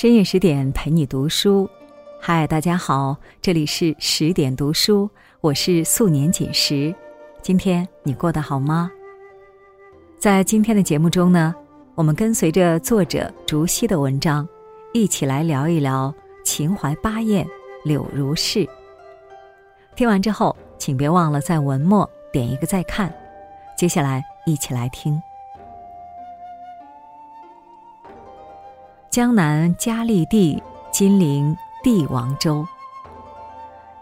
深夜十点陪你读书，嗨，大家好，这里是十点读书，我是素年锦时。今天你过得好吗？在今天的节目中呢，我们跟随着作者竹溪的文章，一起来聊一聊秦淮八艳柳如是。听完之后，请别忘了在文末点一个再看。接下来，一起来听。江南佳丽地，金陵帝王州。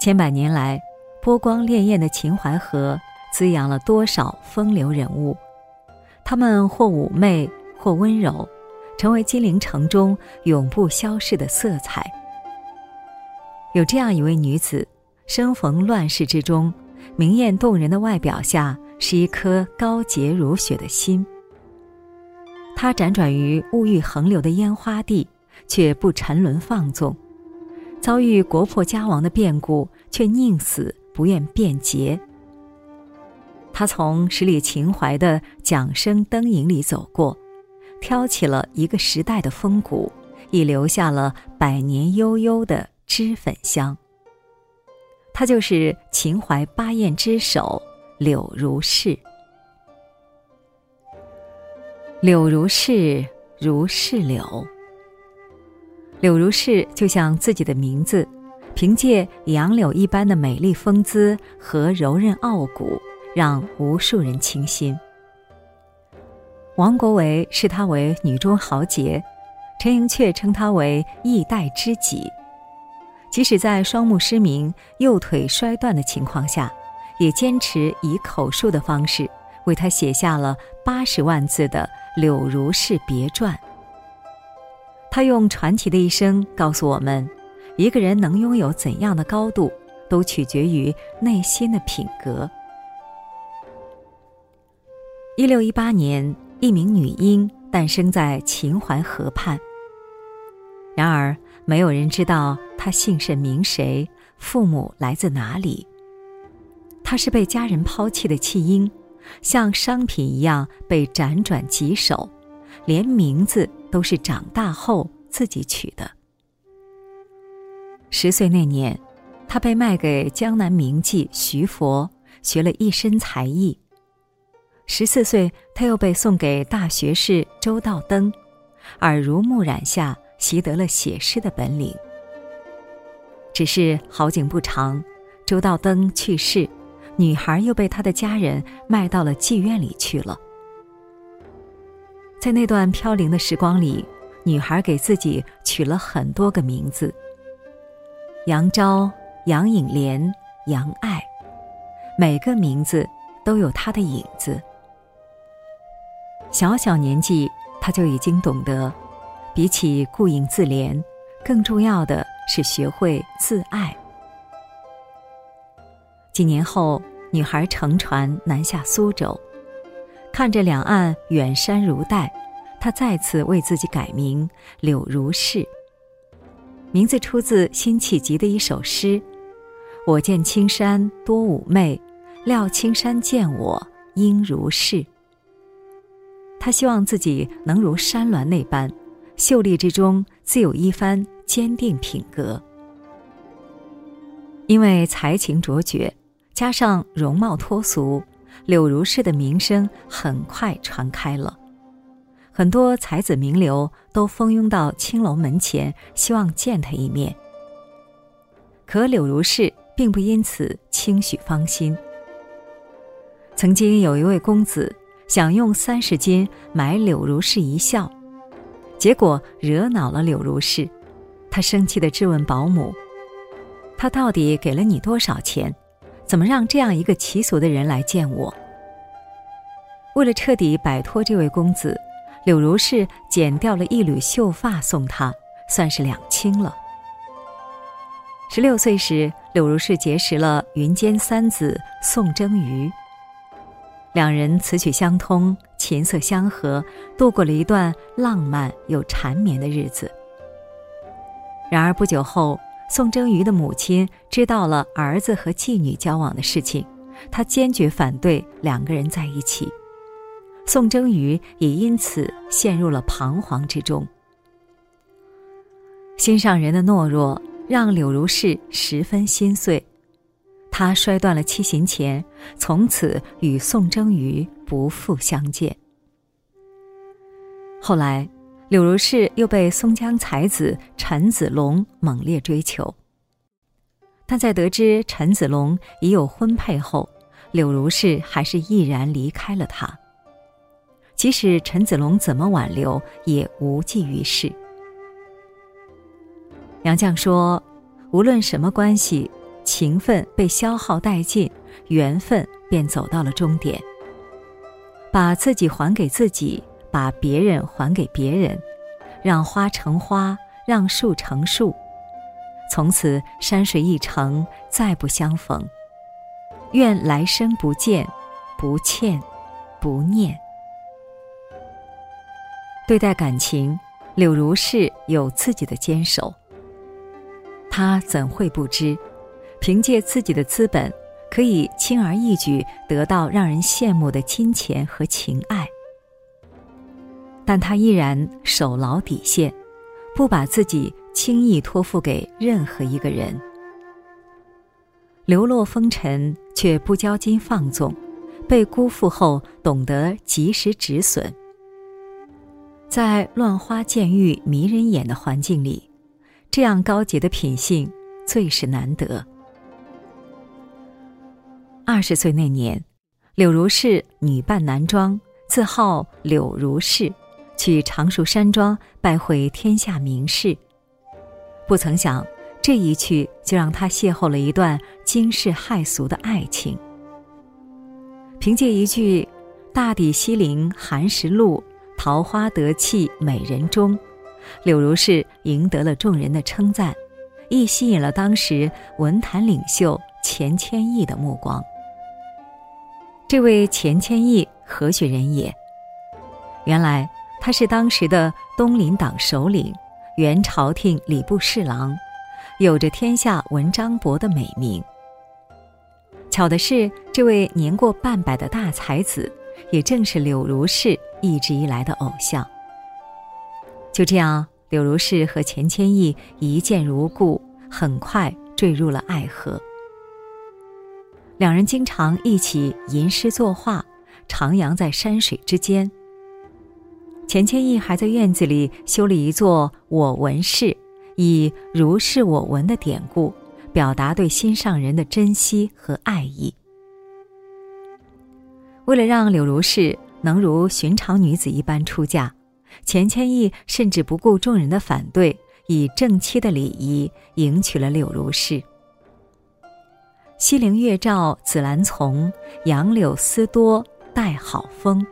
千百年来，波光潋滟的秦淮河滋养了多少风流人物？他们或妩媚，或温柔，成为金陵城中永不消逝的色彩。有这样一位女子，生逢乱世之中，明艳动人的外表下是一颗高洁如雪的心。他辗转于物欲横流的烟花地，却不沉沦放纵；遭遇国破家亡的变故，却宁死不愿变节。他从十里秦淮的桨声灯影里走过，挑起了一个时代的风骨，已留下了百年悠悠的脂粉香。他就是秦淮八艳之首柳如是。柳如是，如是柳。柳如是就像自己的名字，凭借杨柳一般的美丽风姿和柔韧傲骨，让无数人倾心。王国维视她为女中豪杰，陈寅恪称她为一代知己。即使在双目失明、右腿摔断的情况下，也坚持以口述的方式为她写下了八十万字的。柳如是别传。他用传奇的一生告诉我们，一个人能拥有怎样的高度，都取决于内心的品格。一六一八年，一名女婴诞生在秦淮河畔。然而，没有人知道她姓甚名谁，父母来自哪里。她是被家人抛弃的弃婴。像商品一样被辗转几手，连名字都是长大后自己取的。十岁那年，他被卖给江南名妓徐佛，学了一身才艺。十四岁，他又被送给大学士周道登，耳濡目染下习得了写诗的本领。只是好景不长，周道登去世。女孩又被她的家人卖到了妓院里去了。在那段飘零的时光里，女孩给自己取了很多个名字：杨昭、杨颖莲、杨爱，每个名字都有她的影子。小小年纪，她就已经懂得，比起顾影自怜，更重要的是学会自爱。几年后，女孩乘船南下苏州，看着两岸远山如黛，她再次为自己改名柳如是。名字出自辛弃疾的一首诗：“我见青山多妩媚，料青山见我应如是。”她希望自己能如山峦那般，秀丽之中自有一番坚定品格。因为才情卓绝。加上容貌脱俗，柳如是的名声很快传开了，很多才子名流都蜂拥到青楼门前，希望见他一面。可柳如是并不因此轻许芳心。曾经有一位公子想用三十金买柳如是一笑，结果惹恼了柳如是，他生气地质问保姆：“他到底给了你多少钱？”怎么让这样一个奇俗的人来见我？为了彻底摆脱这位公子，柳如是剪掉了一缕秀发送他，算是两清了。十六岁时，柳如是结识了云间三子宋征瑜，两人词曲相通，琴瑟相和，度过了一段浪漫又缠绵的日子。然而不久后。宋征瑜的母亲知道了儿子和妓女交往的事情，她坚决反对两个人在一起。宋征瑜也因此陷入了彷徨之中。心上人的懦弱让柳如是十分心碎，他摔断了七弦琴，从此与宋征瑜不复相见。后来，柳如是又被松江才子陈子龙猛烈追求，但在得知陈子龙已有婚配后，柳如是还是毅然离开了他。即使陈子龙怎么挽留，也无济于事。杨绛说：“无论什么关系，情分被消耗殆尽，缘分便走到了终点。把自己还给自己，把别人还给别人，让花成花，让树成树，从此山水一程，再不相逢。愿来生不见，不欠，不念。对待感情，柳如是有自己的坚守。”他怎会不知，凭借自己的资本，可以轻而易举得到让人羡慕的金钱和情爱？但他依然守牢底线，不把自己轻易托付给任何一个人。流落风尘，却不骄矜放纵；被辜负后，懂得及时止损。在乱花渐欲迷人眼的环境里。这样高洁的品性最是难得。二十岁那年，柳如是女扮男装，自号柳如是，去常熟山庄拜会天下名士。不曾想，这一去就让他邂逅了一段惊世骇俗的爱情。凭借一句“大抵西陵寒食路，桃花得气美人中”。柳如是赢得了众人的称赞，亦吸引了当时文坛领袖钱谦益的目光。这位钱谦益何许人也？原来他是当时的东林党首领，原朝廷礼部侍郎，有着“天下文章博”的美名。巧的是，这位年过半百的大才子，也正是柳如是一直以来的偶像。就这样，柳如是和钱谦益一见如故，很快坠入了爱河。两人经常一起吟诗作画，徜徉在山水之间。钱谦益还在院子里修了一座“我闻室”，以“如是我闻”的典故，表达对心上人的珍惜和爱意。为了让柳如是能如寻常女子一般出嫁。钱谦益甚至不顾众人的反对，以正妻的礼仪迎娶了柳如是。西陵月照紫兰丛，杨柳丝多带好风。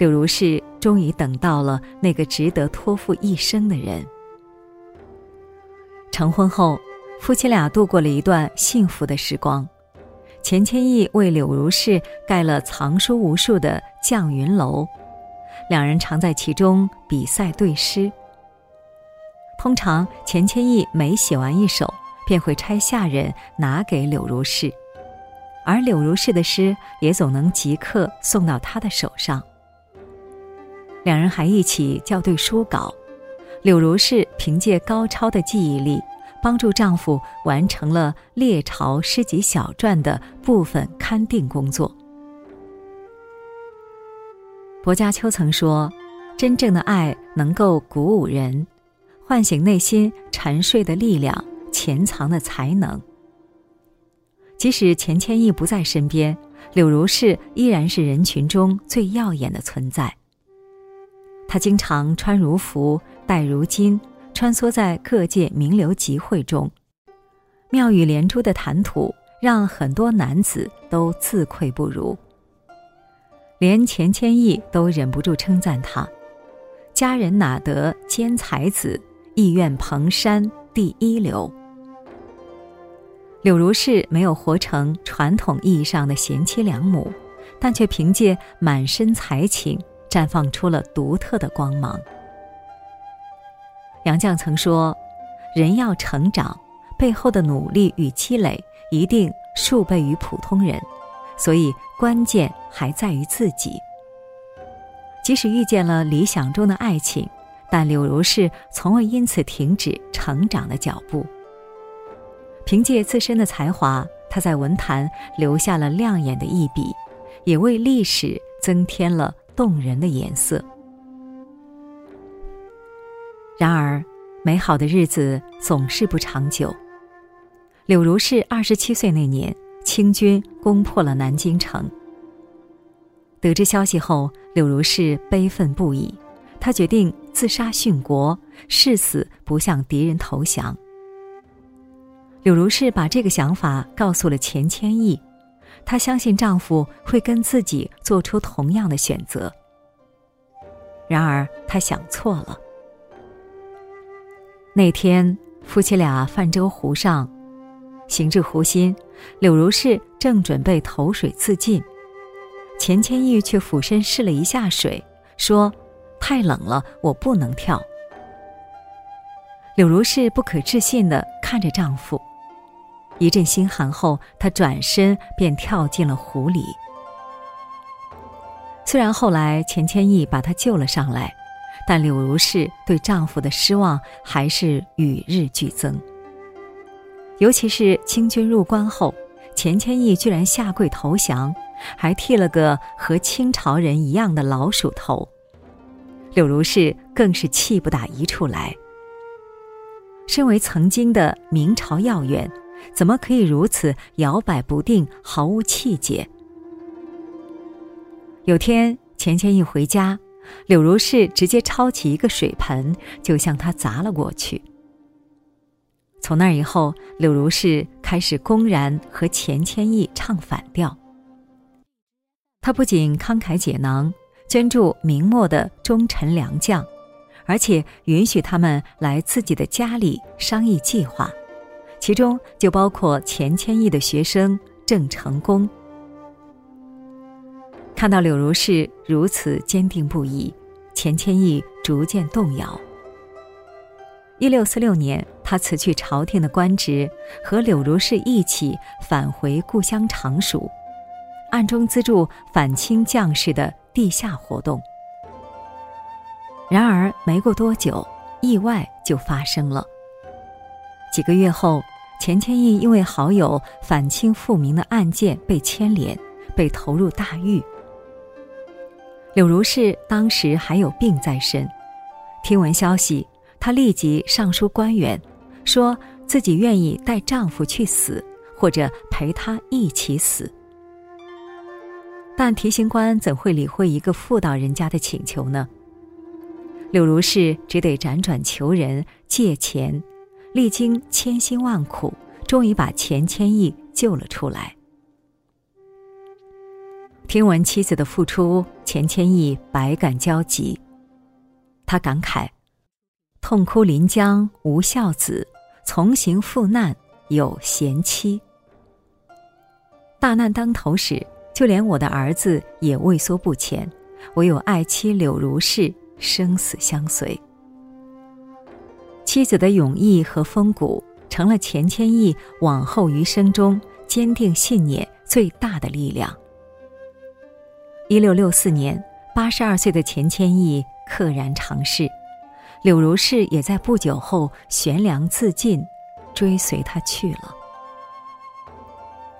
柳如是终于等到了那个值得托付一生的人。成婚后，夫妻俩度过了一段幸福的时光。钱谦益为柳如是盖了藏书无数的绛云楼。两人常在其中比赛对诗。通常钱谦益每写完一首，便会差下人拿给柳如是，而柳如是的诗也总能即刻送到他的手上。两人还一起校对书稿，柳如是凭借高超的记忆力，帮助丈夫完成了《列朝诗集小传》的部分勘定工作。薄伽丘曾说：“真正的爱能够鼓舞人，唤醒内心沉睡的力量、潜藏的才能。即使钱谦益不在身边，柳如是依然是人群中最耀眼的存在。他经常穿如服，戴如金，穿梭在各界名流集会中，妙语连珠的谈吐让很多男子都自愧不如。”连钱谦益都忍不住称赞他：“佳人哪得兼才子，意愿蓬山第一流。”柳如是没有活成传统意义上的贤妻良母，但却凭借满身才情，绽放出了独特的光芒。杨绛曾说：“人要成长，背后的努力与积累一定数倍于普通人。”所以，关键还在于自己。即使遇见了理想中的爱情，但柳如是从未因此停止成长的脚步。凭借自身的才华，他在文坛留下了亮眼的一笔，也为历史增添了动人的颜色。然而，美好的日子总是不长久。柳如是二十七岁那年，清军攻破了南京城。得知消息后，柳如是悲愤不已，他决定自杀殉国，誓死不向敌人投降。柳如是把这个想法告诉了钱谦益，她相信丈夫会跟自己做出同样的选择。然而，她想错了。那天，夫妻俩泛舟湖上，行至湖心，柳如是正准备投水自尽，钱谦益却俯身试了一下水，说：“太冷了，我不能跳。”柳如是不可置信的看着丈夫。一阵心寒后，她转身便跳进了湖里。虽然后来钱谦益把她救了上来，但柳如是对丈夫的失望还是与日俱增。尤其是清军入关后，钱谦益居然下跪投降，还剃了个和清朝人一样的老鼠头，柳如是更是气不打一处来。身为曾经的明朝要员。怎么可以如此摇摆不定、毫无气节？有天，钱谦益回家，柳如是直接抄起一个水盆就向他砸了过去。从那以后，柳如是开始公然和钱谦益唱反调。他不仅慷慨解囊，捐助明末的忠臣良将，而且允许他们来自己的家里商议计划。其中就包括钱谦益的学生郑成功。看到柳如是如此坚定不移，钱谦益逐渐动摇。一六四六年，他辞去朝廷的官职，和柳如是一起返回故乡常熟，暗中资助反清将士的地下活动。然而，没过多久，意外就发生了。几个月后。钱谦益因为好友反清复明的案件被牵连，被投入大狱。柳如是当时还有病在身，听闻消息，她立即上书官员，说自己愿意带丈夫去死，或者陪他一起死。但提刑官怎会理会一个妇道人家的请求呢？柳如是只得辗转求人借钱。历经千辛万苦，终于把钱谦益救了出来。听闻妻子的付出，钱谦益百感交集。他感慨：“痛哭临江无孝子，从行赴难有贤妻。”大难当头时，就连我的儿子也畏缩不前，唯有爱妻柳如是生死相随。妻子的勇毅和风骨，成了钱谦益往后余生中坚定信念最大的力量。一六六四年，八十二岁的钱谦益溘然长逝，柳如是也在不久后悬梁自尽，追随他去了。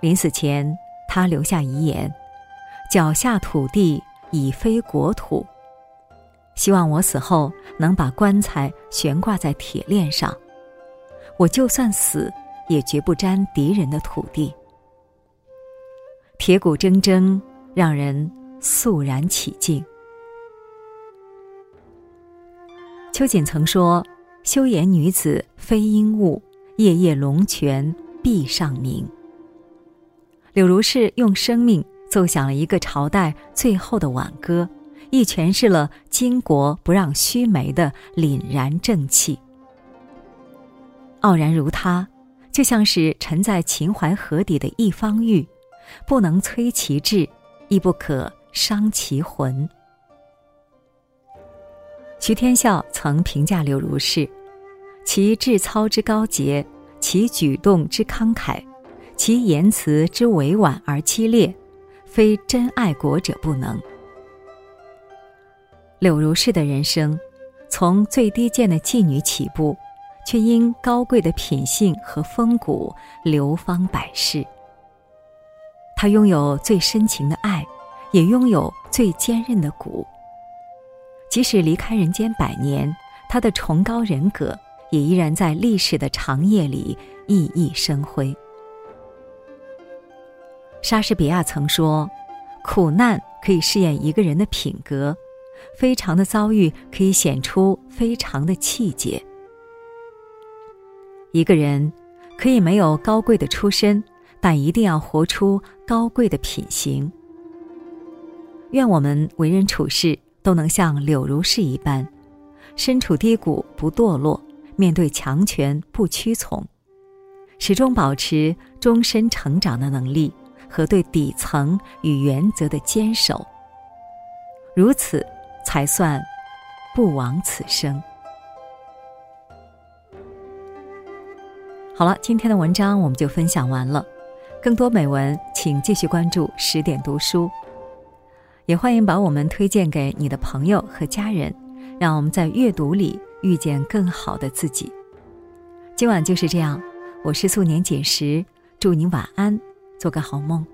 临死前，他留下遗言：“脚下土地已非国土。”希望我死后能把棺材悬挂在铁链上，我就算死，也绝不沾敌人的土地。铁骨铮铮，让人肃然起敬。秋瑾曾说：“修颜女子非鹦鹉，夜夜龙泉壁上鸣。”柳如是用生命奏响了一个朝代最后的挽歌。亦诠释了巾帼不让须眉的凛然正气。傲然如他，就像是沉在秦淮河底的一方玉，不能摧其志，亦不可伤其魂。徐天笑曾评价柳如是：其志操之高洁，其举动之慷慨，其言辞之委婉而激烈，非真爱国者不能。柳如是的人生，从最低贱的妓女起步，却因高贵的品性和风骨流芳百世。她拥有最深情的爱，也拥有最坚韧的骨。即使离开人间百年，她的崇高人格也依然在历史的长夜里熠熠生辉。莎士比亚曾说：“苦难可以试验一个人的品格，非常的遭遇可以显出非常的气节。”一个人可以没有高贵的出身，但一定要活出高贵的品行。愿我们为人处事都能像柳如是一般，身处低谷不堕落，面对强权不屈从，始终保持终身成长的能力。和对底层与原则的坚守，如此才算不枉此生。好了，今天的文章我们就分享完了。更多美文，请继续关注十点读书，也欢迎把我们推荐给你的朋友和家人，让我们在阅读里遇见更好的自己。今晚就是这样，我是素年锦时，祝您晚安。做个好梦。